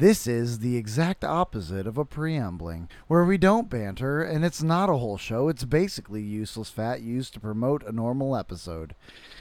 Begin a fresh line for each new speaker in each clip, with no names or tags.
This is the exact opposite of a preambling, where we don't banter and it's not a whole show, it's basically useless fat used to promote a normal episode.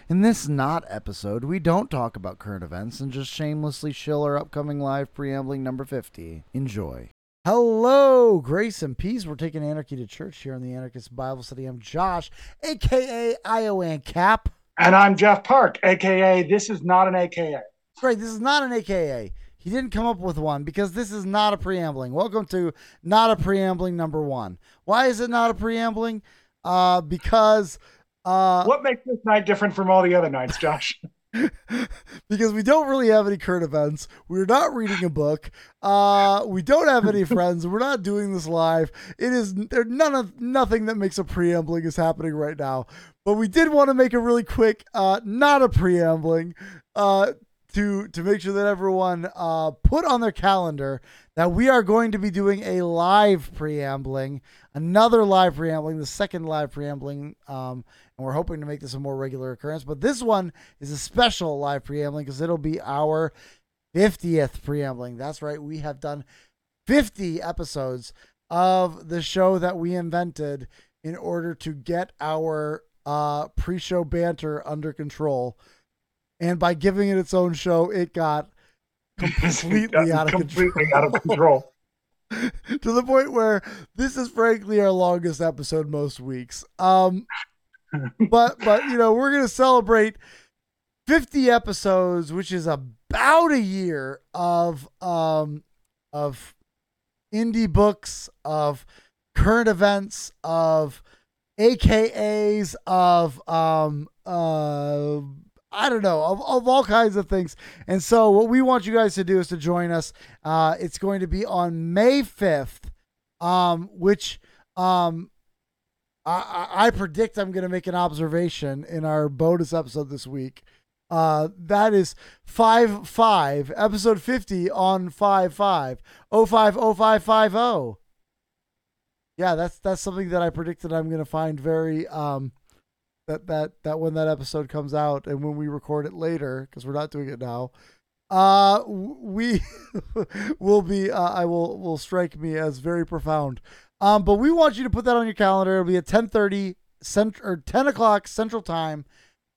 In this not episode, we don't talk about current events and just shamelessly shill our upcoming live preambling number 50. Enjoy. Hello, grace and peace. We're taking anarchy to church here on the Anarchist Bible Study. I'm Josh, aka Iowan Cap.
And I'm Jeff Park, aka this is not an AKA.
Right, this is not an AKA. He didn't come up with one because this is not a preambling. Welcome to not a preambling number one. Why is it not a preambling? Uh, because uh,
What makes this night different from all the other nights, Josh?
because we don't really have any current events. We're not reading a book. Uh, we don't have any friends. We're not doing this live. It is there. None of nothing that makes a preambling is happening right now. But we did want to make a really quick, uh, not a preambling, uh, to to make sure that everyone uh, put on their calendar that we are going to be doing a live preambling, another live preambling, the second live preambling, um, and we're hoping to make this a more regular occurrence. But this one is a special live preambling because it'll be our 50th preambling. That's right, we have done 50 episodes of the show that we invented in order to get our uh, pre-show banter under control and by giving it its own show, it got completely out of
completely
control.
out of control.
to the point where this is frankly our longest episode most weeks. Um, but but you know we're gonna celebrate 50 episodes, which is about a year of um of indie books, of current events, of AKAs, of um uh I don't know, of, of all kinds of things. And so, what we want you guys to do is to join us. Uh, it's going to be on May 5th, um, which um, I, I predict I'm going to make an observation in our bonus episode this week. Uh, that is 5 5, episode 50 on 5 5, 050550. Yeah, that's that's something that I predicted I'm going to find very um, that that that when that episode comes out and when we record it later because we're not doing it now uh we will be uh, i will will strike me as very profound. Um but we want you to put that on your calendar. It'll be at 10 30 cent or 10 o'clock central time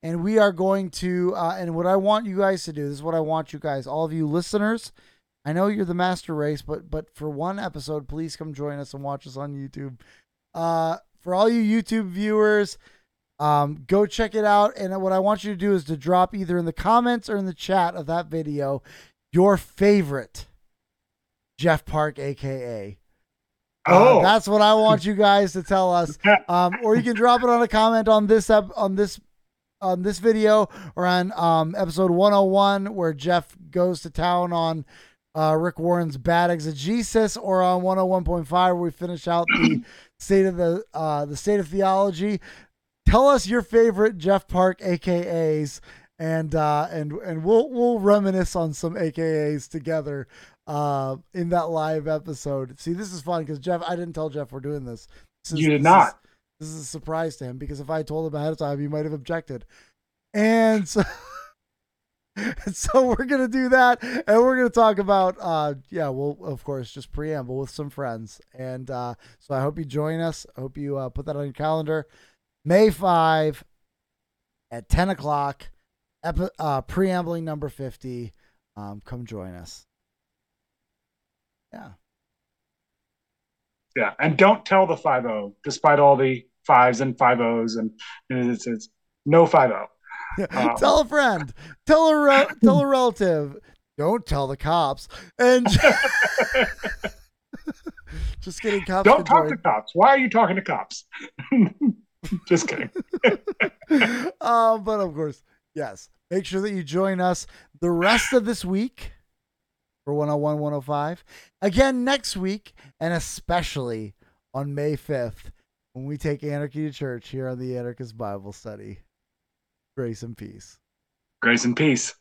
and we are going to uh and what i want you guys to do this is what i want you guys all of you listeners i know you're the master race but but for one episode please come join us and watch us on youtube. Uh for all you youtube viewers um, go check it out. And what I want you to do is to drop either in the comments or in the chat of that video your favorite Jeff Park, aka. Uh,
Oh.
that's what I want you guys to tell us. Um, or you can drop it on a comment on this ep- on this on this video or on um, episode 101 where Jeff goes to town on uh, Rick Warren's bad exegesis, or on 101.5 where we finish out the state of the uh, the state of theology tell us your favorite Jeff Park AKAs and uh and and we'll we'll reminisce on some AKAs together uh in that live episode. See, this is fun because Jeff I didn't tell Jeff we're doing this. this is,
You did not.
Is, this is a surprise to him because if I told him ahead of time, he might have objected. And so and so we're gonna do that and we're gonna talk about uh yeah we'll of course just preamble with some friends and uh so i hope you join us i hope you uh, put that on your calendar May 5 at 10 o'clock, epi- uh, preambling number 50. Um, come join us. Yeah.
Yeah, and don't tell the five zero, despite all the fives and five O's, and it's, it's no five zero. Um,
tell a friend, tell a, re- tell a relative. Don't tell the cops. And just kidding. Cops
Don't talk
join.
to cops. Why are you talking to cops? Just kidding.
um, but of course, yes. Make sure that you join us the rest of this week for 101, 105. Again next week, and especially on May 5th when we take Anarchy to church here on the Anarchist Bible Study. Grace and peace.
Grace and peace.